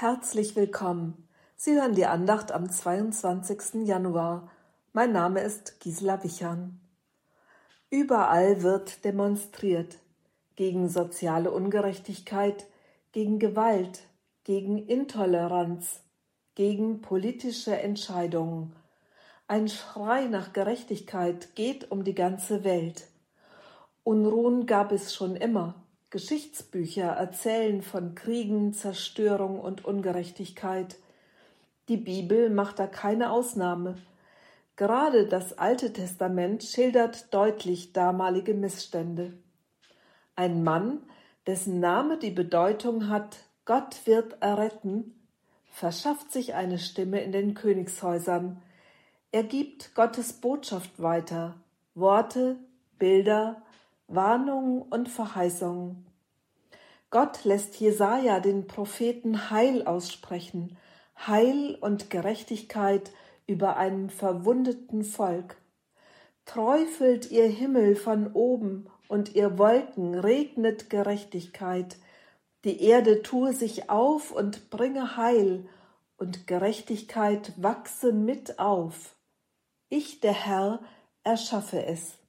Herzlich willkommen. Sie hören die Andacht am 22. Januar. Mein Name ist Gisela Wichern. Überall wird demonstriert gegen soziale Ungerechtigkeit, gegen Gewalt, gegen Intoleranz, gegen politische Entscheidungen. Ein Schrei nach Gerechtigkeit geht um die ganze Welt. Unruhen gab es schon immer. Geschichtsbücher erzählen von Kriegen, Zerstörung und Ungerechtigkeit. Die Bibel macht da keine Ausnahme. Gerade das Alte Testament schildert deutlich damalige Missstände. Ein Mann, dessen Name die Bedeutung hat, Gott wird erretten, verschafft sich eine Stimme in den Königshäusern. Er gibt Gottes Botschaft weiter, Worte, Bilder, Warnungen und Verheißungen. Gott lässt Jesaja den Propheten Heil aussprechen, Heil und Gerechtigkeit über einem verwundeten Volk. Träufelt ihr Himmel von oben und ihr Wolken regnet Gerechtigkeit. Die Erde tue sich auf und bringe Heil und Gerechtigkeit wachse mit auf. Ich, der Herr, erschaffe es.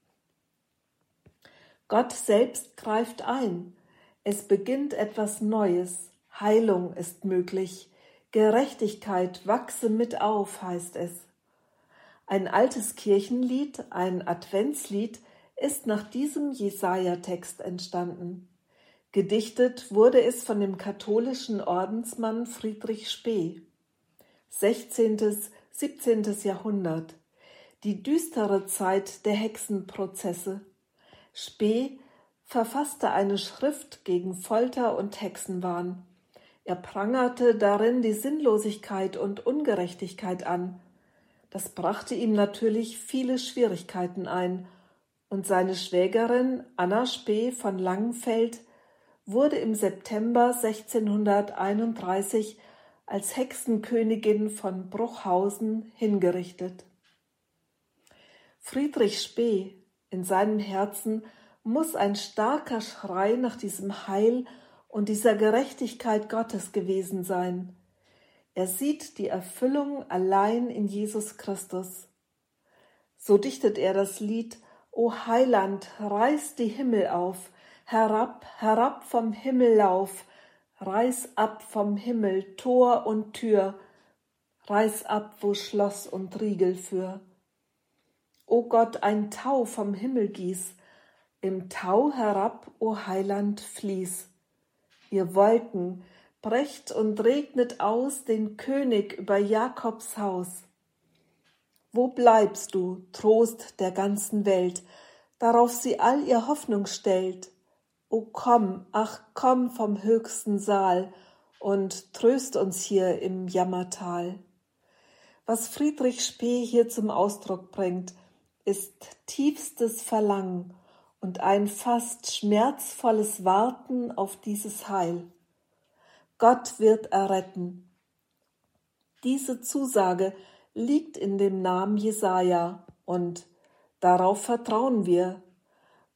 Gott selbst greift ein. Es beginnt etwas Neues. Heilung ist möglich. Gerechtigkeit wachse mit auf, heißt es. Ein altes Kirchenlied, ein Adventslied, ist nach diesem Jesaja-Text entstanden. Gedichtet wurde es von dem katholischen Ordensmann Friedrich Spee. 16., 17. Jahrhundert. Die düstere Zeit der Hexenprozesse. Spee verfasste eine Schrift gegen Folter und Hexenwahn. Er prangerte darin die Sinnlosigkeit und Ungerechtigkeit an. Das brachte ihm natürlich viele Schwierigkeiten ein, und seine Schwägerin Anna Spee von Langenfeld wurde im September 1631 als Hexenkönigin von Bruchhausen hingerichtet. Friedrich Spee in seinem Herzen muss ein starker Schrei nach diesem Heil und dieser Gerechtigkeit Gottes gewesen sein. Er sieht die Erfüllung allein in Jesus Christus. So dichtet er das Lied O Heiland, reiß die Himmel auf, herab, herab vom Himmel lauf, reiß ab vom Himmel Tor und Tür, reiß ab, wo Schloss und Riegel für. O Gott, ein Tau vom Himmel gieß, im Tau herab, o Heiland, fließ. Ihr Wolken, brecht und regnet aus den König über Jakobs Haus. Wo bleibst du, Trost der ganzen Welt, darauf sie all ihr Hoffnung stellt? O komm, ach komm vom höchsten Saal und tröst uns hier im Jammertal. Was Friedrich Spee hier zum Ausdruck bringt, ist tiefstes Verlangen und ein fast schmerzvolles Warten auf dieses Heil. Gott wird erretten. Diese Zusage liegt in dem Namen Jesaja und darauf vertrauen wir.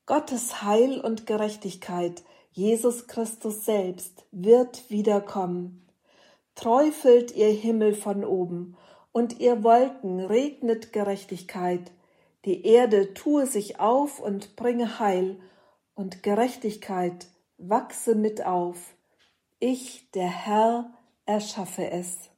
Gottes Heil und Gerechtigkeit, Jesus Christus selbst, wird wiederkommen. Träufelt ihr Himmel von oben und ihr Wolken regnet Gerechtigkeit die Erde tue sich auf und bringe Heil und Gerechtigkeit wachse mit auf. Ich, der Herr, erschaffe es.